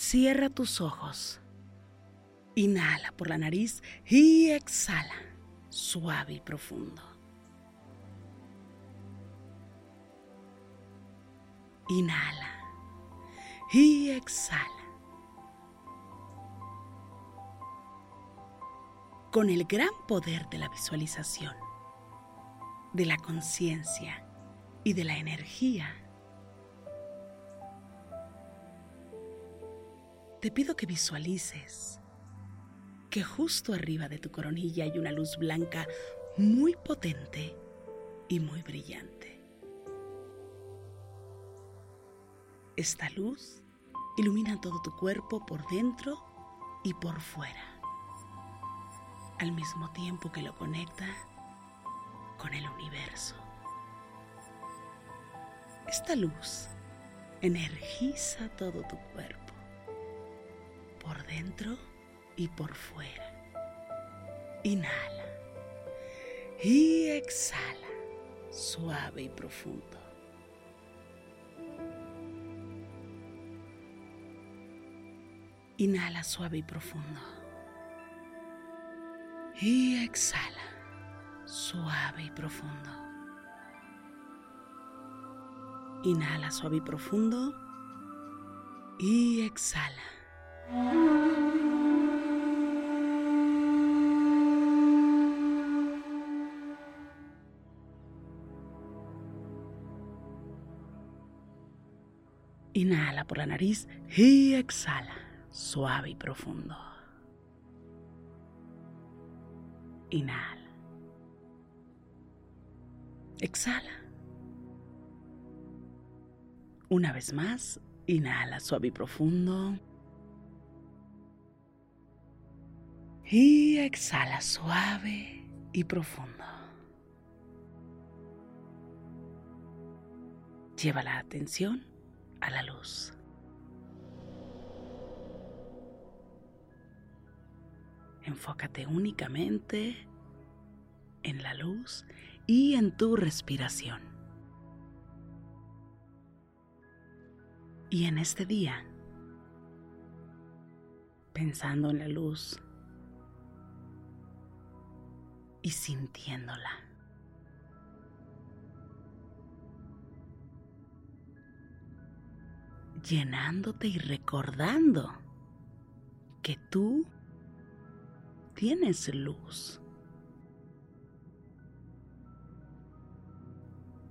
Cierra tus ojos. Inhala por la nariz y exhala, suave y profundo. Inhala y exhala. Con el gran poder de la visualización, de la conciencia y de la energía, te pido que visualices que justo arriba de tu coronilla hay una luz blanca muy potente y muy brillante. Esta luz ilumina todo tu cuerpo por dentro y por fuera, al mismo tiempo que lo conecta con el universo. Esta luz energiza todo tu cuerpo, por dentro y por fuera. Inhala y exhala, suave y profundo. Inhala suave y profundo. Y exhala, suave y profundo. Inhala suave y profundo. Y exhala. Inhala por la nariz y exhala, suave y profundo. Inhala. Exhala. Una vez más, inhala suave y profundo. Y exhala suave y profundo. Lleva la atención a la luz. Enfócate únicamente en la luz y en tu respiración. Y en este día, pensando en la luz y sintiéndola. llenándote y recordando que tú tienes luz,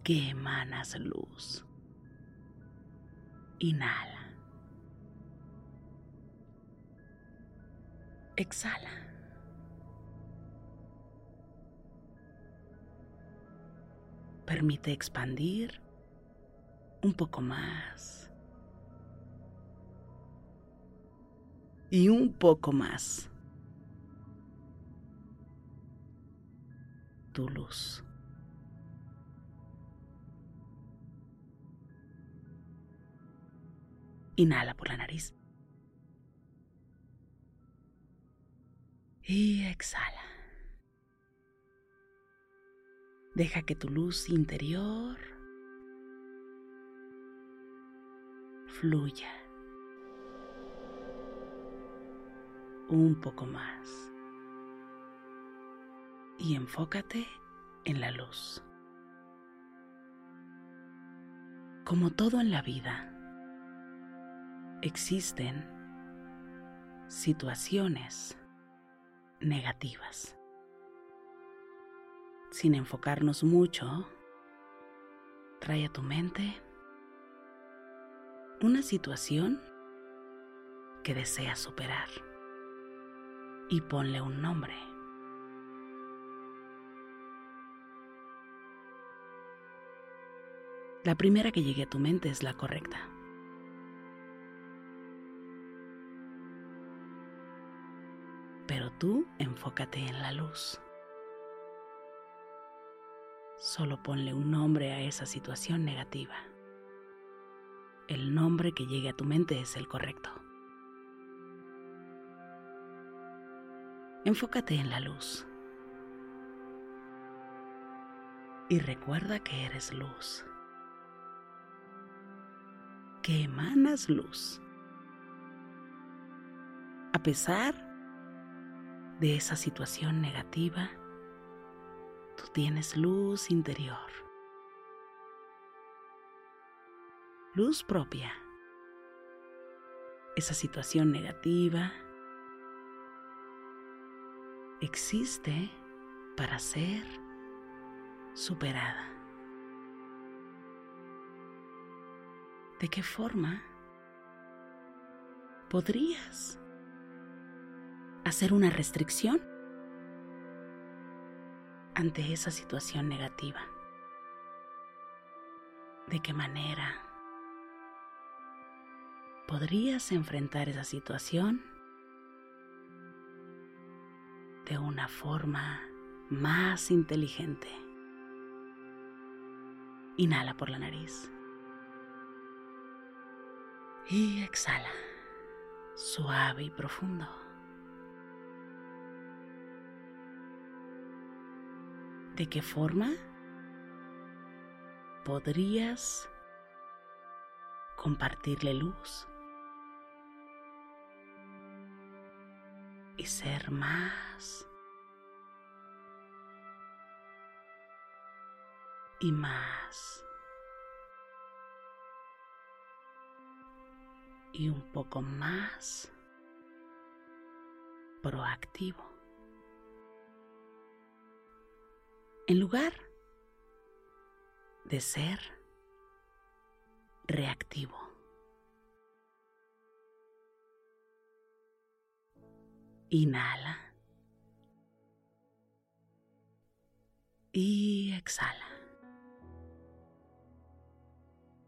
que emanas luz. Inhala. Exhala. Permite expandir un poco más. y un poco más. Tu luz. Inhala por la nariz. Y exhala. Deja que tu luz interior fluya. un poco más. Y enfócate en la luz. Como todo en la vida, existen situaciones negativas. Sin enfocarnos mucho, trae a tu mente una situación que deseas superar y ponle un nombre. La primera que llegue a tu mente es la correcta. Pero tú enfócate en la luz. Solo ponle un nombre a esa situación negativa. El nombre que llegue a tu mente es el correcto. Enfócate en la luz. Y recuerda que eres luz. Que emanas luz. A pesar de esa situación negativa, tú tienes luz interior. Luz propia. Esa situación negativa existe para ser superada. ¿De qué forma podrías hacer una restricción ante esa situación negativa? ¿De qué manera podrías enfrentar esa situación de una forma más inteligente. Inhala por la nariz. Y exhala, suave y profundo. ¿De qué forma podrías compartirle luz y ser más y más y un poco más proactivo. En lugar de ser reactivo. Inhala. Y exhala.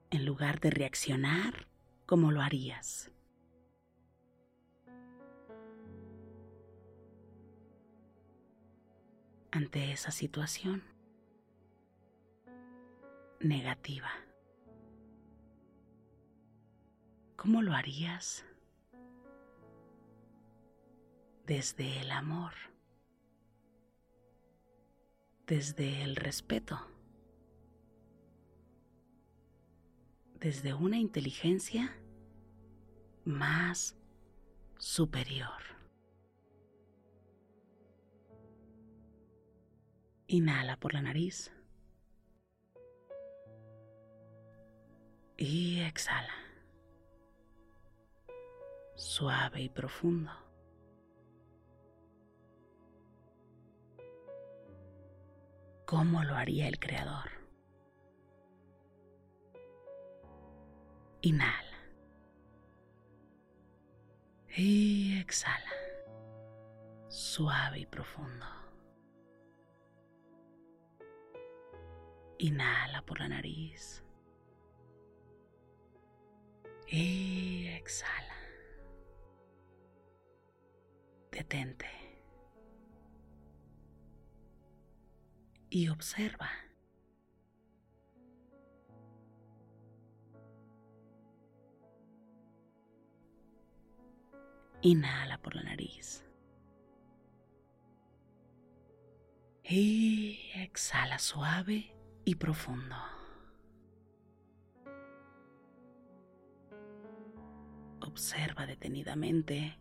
En lugar de reaccionar como lo harías. Ante esa situación negativa. ¿Cómo lo harías? desde el amor, desde el respeto, desde una inteligencia más superior. Inhala por la nariz y exhala, suave y profundo. cómo lo haría el Creador. Inhala. Y exhala. Suave y profundo. Inhala por la nariz. Y exhala. Detente. y observa. Inhala por la nariz. Y exhala suave y profundo. Observa detenidamente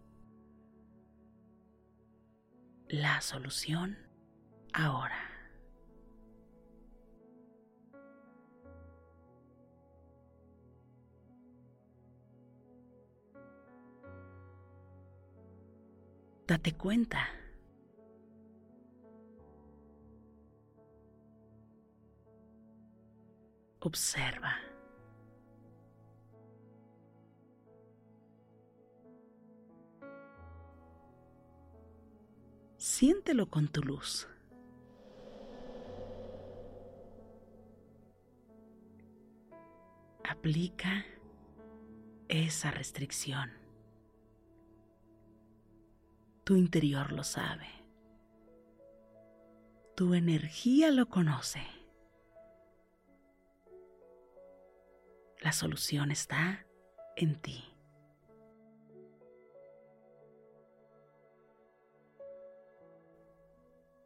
la solución ahora. Date cuenta. observa. Siéntelo con tu luz. Aplica esa restricción. Tu interior lo sabe. Tu energía lo conoce. La solución está en ti.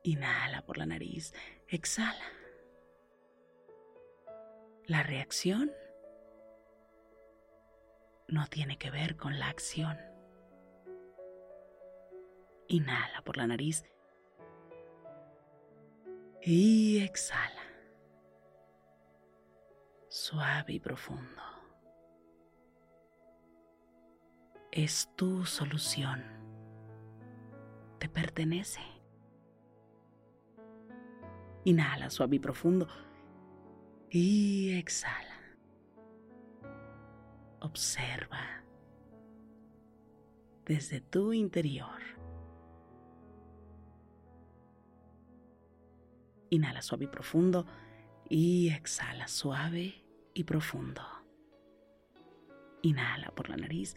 Inhala por la nariz, exhala. La reacción no tiene que ver con la acción. Inhala por la nariz y exhala. Suave y profundo. Es tu solución. Te pertenece. Inhala suave y profundo. Y exhala. Observa desde tu interior. Inhala suave y profundo y exhala suave y profundo. Inhala por la nariz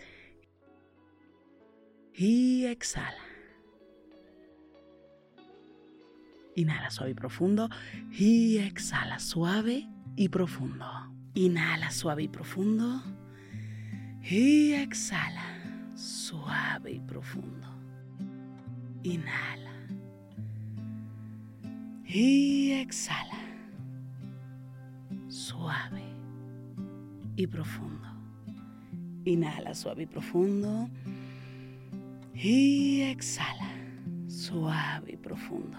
y exhala. Inhala suave y profundo y exhala suave y profundo. Inhala suave y profundo y exhala suave y profundo. Inhala y exhala suave y profundo. Inhala suave y profundo y exhala suave y profundo.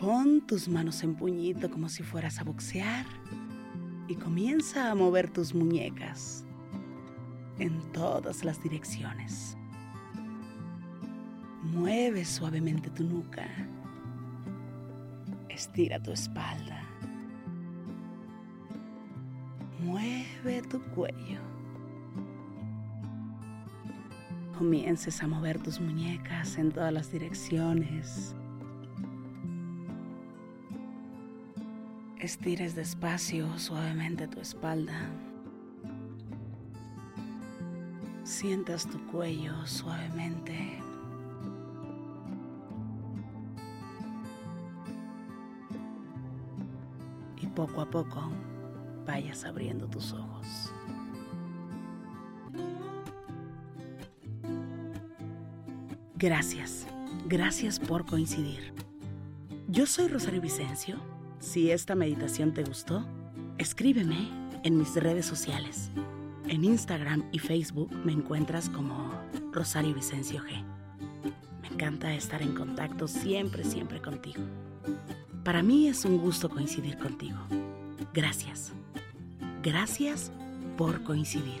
Pon tus manos en puñito como si fueras a boxear y comienza a mover tus muñecas en todas las direcciones. Mueve suavemente tu nuca. Estira tu espalda. Tu cuello. Comiences a mover tus muñecas en todas las direcciones. Estires despacio, suavemente tu espalda. Sientas tu cuello suavemente. Y poco a poco vayas abriendo tus ojos. Gracias, gracias por coincidir. Yo soy Rosario Vicencio si esta meditación te gustó, escríbeme en mis redes sociales. En Instagram y Facebook me encuentras como Rosario Vicencio G. Me encanta estar en contacto siempre, siempre contigo. Para mí es un gusto coincidir contigo. Gracias. Gracias por coincidir.